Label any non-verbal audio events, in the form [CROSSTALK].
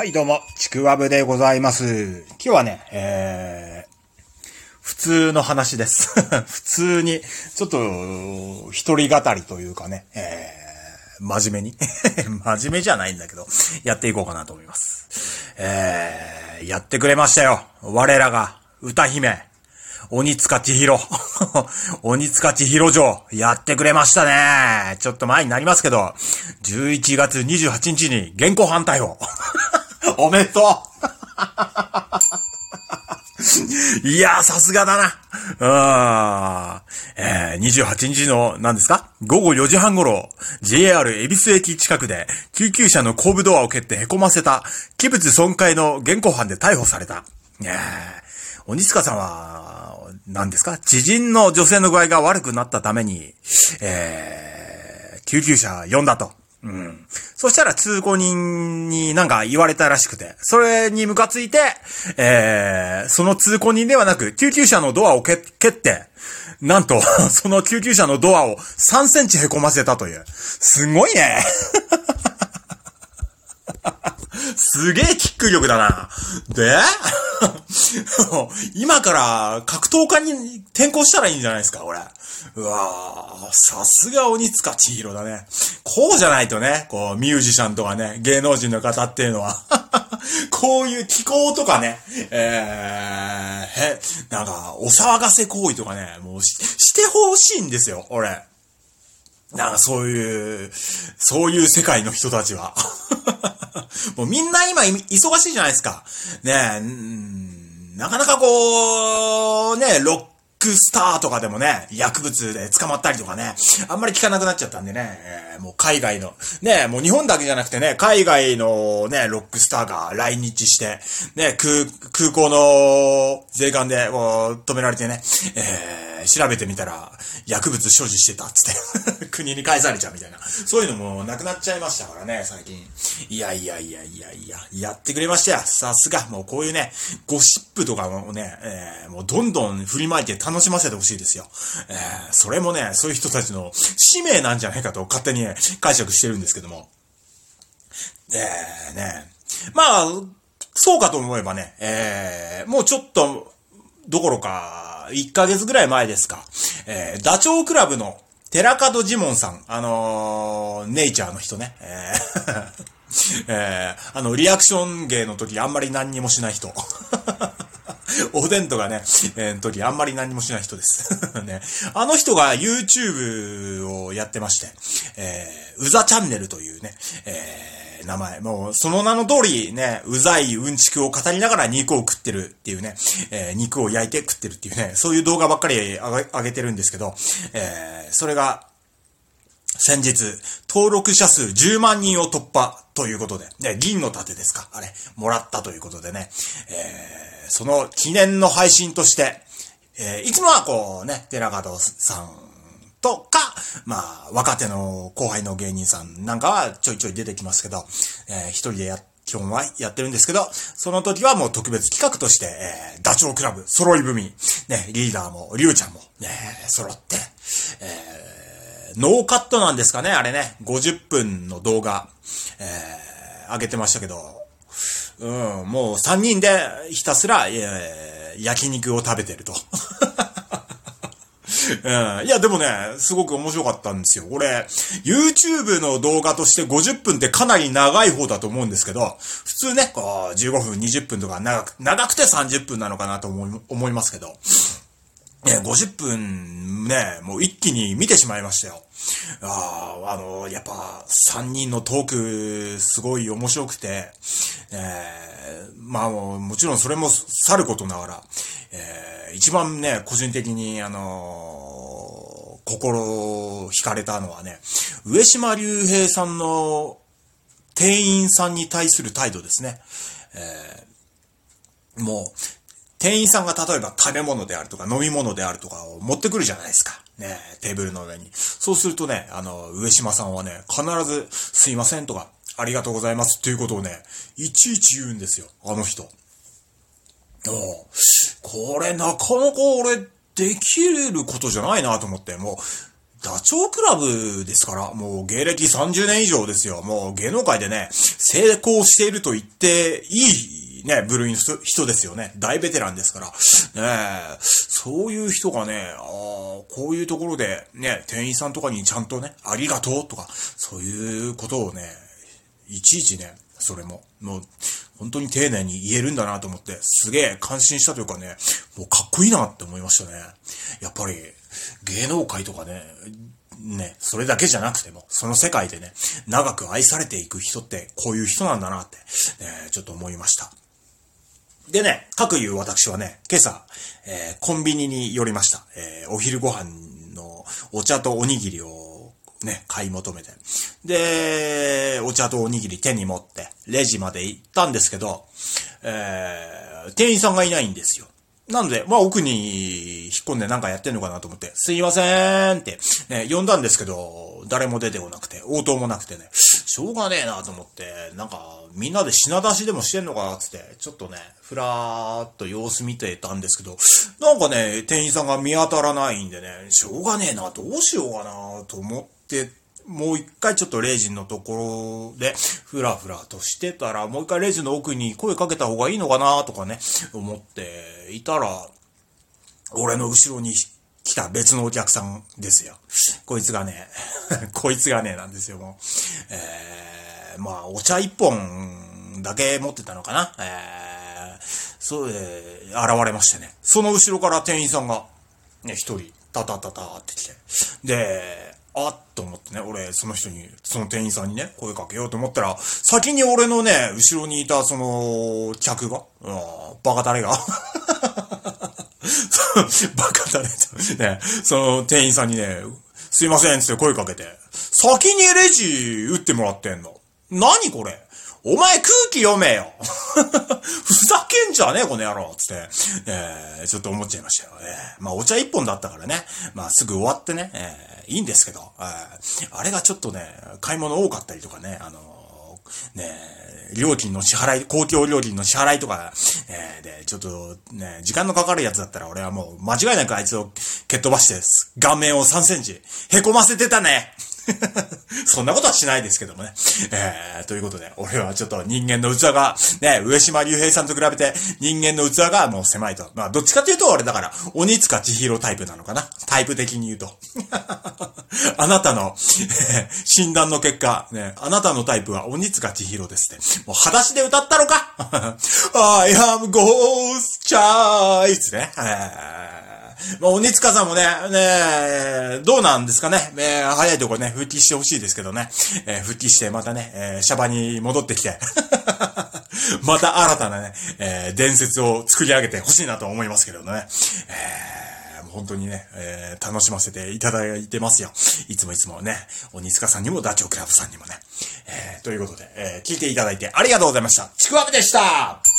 はい、どうも、ちくわぶでございます。今日はね、えー、普通の話です。[LAUGHS] 普通に、ちょっと、一人語りというかね、えー、真面目に [LAUGHS] 真面目じゃないんだけど、やっていこうかなと思います。えー、やってくれましたよ。我らが、歌姫。鬼塚千尋。[LAUGHS] 鬼塚千尋城、やってくれましたね。ちょっと前になりますけど、11月28日に現行犯逮捕。[LAUGHS] おめでとう [LAUGHS] いやー、さすがだな。あーえー、28日の、何ですか？午後4時半頃、JR 恵比寿駅近くで、救急車の後部ドアを蹴って凹ませた、器物損壊の現行犯で逮捕された。えー、鬼塚さんは、何ですか？知人の女性の具合が悪くなったために、えー、救急車呼んだと。うん。そしたら通行人になんか言われたらしくて、それにムカついて、えー、その通行人ではなく、救急車のドアを蹴って、なんと、[LAUGHS] その救急車のドアを3センチ凹ませたという。すごいね。[LAUGHS] すげえキック力だな。で [LAUGHS] 今から格闘家に転校したらいいんじゃないですか、俺。うわ、さすが鬼塚千尋だね。こうじゃないとね、こう、ミュージシャンとかね、芸能人の方っていうのは、[LAUGHS] こういう気候とかね、えー、へ、なんか、お騒がせ行為とかね、もうし、してほしいんですよ、俺。なんかそういう、そういう世界の人たちは。[LAUGHS] もうみんな今忙しいじゃないですか。ねえ、なかなかこう、ね、ロックスターとかでもね、薬物で捕まったりとかね、あんまり聞かなくなっちゃったんでね、えーもう海外の、ね、もう日本だけじゃなくてね、海外のね、ロックスターが来日して、ね、空、空港の税関でこう止められてね、えー調べてみたら、薬物所持してたっつって、国に返されちゃうみたいな。そういうのもなくなっちゃいましたからね、最近。いやいやいやいやいや、やってくれましたよ。さすが、もうこういうね、ゴシップとかもね、えーもうどんどん振りまいて楽しませてほしいですよ。えーそれもね、そういう人たちの使命なんじゃないかと勝手にね、解釈してるんですけども。えー、ね。まあ、そうかと思えばね、えー、もうちょっと、どころか、1ヶ月ぐらい前ですか。えー、ダチョウ倶楽部の寺門ジモンさん。あのー、ネイチャーの人ね。えー [LAUGHS] えー、あの、リアクション芸の時あんまり何にもしない人。[LAUGHS] [LAUGHS] おでんとかね、えー、の時あんまり何もしない人です。[LAUGHS] ね。あの人が YouTube をやってまして、えー、うざチャンネルというね、えー名前。もう、その名の通りね、うざいうんちくを語りながら肉を食ってるっていうね、えー肉を焼いて食ってるっていうね、そういう動画ばっかり上げ上げてるんですけど、えーそれが、先日、登録者数10万人を突破ということで、ね、銀の盾ですかあれ、もらったということでね、えーその記念の配信として、えーいつもはこうね、寺門さんとか、まあ、若手の後輩の芸人さんなんかはちょいちょい出てきますけど、えー一人でや、基本はやってるんですけど、その時はもう特別企画として、えーダチョウ倶楽部、揃い踏み、ね、リーダーも、リュウちゃんも、ね、揃って、えーノーカットなんですかね、あれね、50分の動画、えー上げてましたけど、うん、もう3人でひたすら、えー焼肉を食べてると。[LAUGHS] うん、いや、でもね、すごく面白かったんですよ。俺、YouTube の動画として50分ってかなり長い方だと思うんですけど、普通ね、こう、15分、20分とか長く、長くて30分なのかなと思い思いますけど、ね、50分ね、もう一気に見てしまいましたよ。ああ、あの、やっぱ、3人のトーク、すごい面白くて、えー、まあも、もちろんそれもさることながら、えー、一番ね、個人的に、あのー心惹かれたのはね、上島竜兵さんの店員さんに対する態度ですね。えーもう、店員さんが例えば食べ物であるとか飲み物であるとかを持ってくるじゃないですか。ねテーブルの上に。そうするとね、あの、上島さんはね、必ず、すいませんとか、ありがとうございますっていうことをね、いちいち言うんですよ、あの人。おこれなかなか俺、できることじゃないなと思って、もう、ダチョウ倶楽部ですから、もう芸歴30年以上ですよ。もう芸能界でね、成功していると言っていいね、部類の人ですよね。大ベテランですから。ねそういう人がね、あこういうところでね、店員さんとかにちゃんとね、ありがとうとか、そういうことをね、いちいちね、それも、もう、本当に丁寧に言えるんだなと思って、すげえ感心したというかね、もうかっこいいなって思いましたね。やっぱり、芸能界とかね、ね、それだけじゃなくても、その世界でね、長く愛されていく人ってこういう人なんだなって、ね、ちょっと思いました。でね、各言う私はね、今朝、えー、コンビニに寄りました。えー、お昼ご飯のお茶とおにぎりをね、買い求めて。で、お茶とおにぎり手に持って、レジまで行ったんですけど、えー、店員さんがいないんですよ。なので、まあ奥に引っ込んでなんかやってんのかなと思って、すいませんって、ね、呼んだんですけど、誰も出てこなくて、応答もなくてね、しょうがねえなと思って、なんか、みんなで品出しでもしてんのかなって、ちょっとね、ふらーっと様子見てたんですけど、なんかね、店員さんが見当たらないんでね、しょうがねえな、どうしようかなと思ってもう一回ちょっとレジのところで、ふらふらとしてたら、もう一回レジの奥に声かけた方がいいのかなとかね、思っていたら、俺の後ろに来た別のお客さんですよ。[LAUGHS] こいつがね、[LAUGHS] こいつがね、なんですよ、もう。えー、まあ、お茶一本だけ持ってたのかな。えー、そう、えー、現れましてね。その後ろから店員さんが、ね、一人、タタタタって来て。で、あっと思ってね、俺、その人に、その店員さんにね、声かけようと思ったら、先に俺のね、後ろにいた、その、客が、うん、バカタレが。[LAUGHS] バカタレと、ね、その店員さんにね、すいません、つって声かけて、先にレジ打ってもらってんの。何これ？お前空気読めよざけんじゃね、この野郎つって、えー、ちょっと思っちゃいましたよ。えー、まあ、お茶一本だったからね。まあ、すぐ終わってね、えー、いいんですけど、えー、あれがちょっとね、買い物多かったりとかね、あのー、ね、料金の支払い、公共料金の支払いとか、えー、で、ちょっとね、時間のかかるやつだったら俺はもう間違いなくあいつを蹴っ飛ばして、顔面を3センチ、凹ませてたね。そんなことはしないですけどもね。えー、ということで、俺はちょっと人間の器が、ね、上島竜兵さんと比べて人間の器がもう狭いと。まあ、どっちかというと俺だから、鬼塚千尋タイプなのかなタイプ的に言うと。[LAUGHS] あなたの、[LAUGHS] 診断の結果、ね、あなたのタイプは鬼塚千尋ですって。もう裸足で歌ったのか [LAUGHS] ?I am ghost child ね。まあ、鬼塚さんもね、ね、どうなんですかね。えー、早いところね、復帰してほしいですけどね。えー、復帰してまたね、えー、シャバに戻ってきて。[LAUGHS] また新たなね、えー、伝説を作り上げてほしいなと思いますけどね。えー、本当にね、えー、楽しませていただいてますよ。いつもいつもね、鬼塚さんにもダチョウクラブさんにもね。えー、ということで、えー、聞いていただいてありがとうございました。ちくわぶでした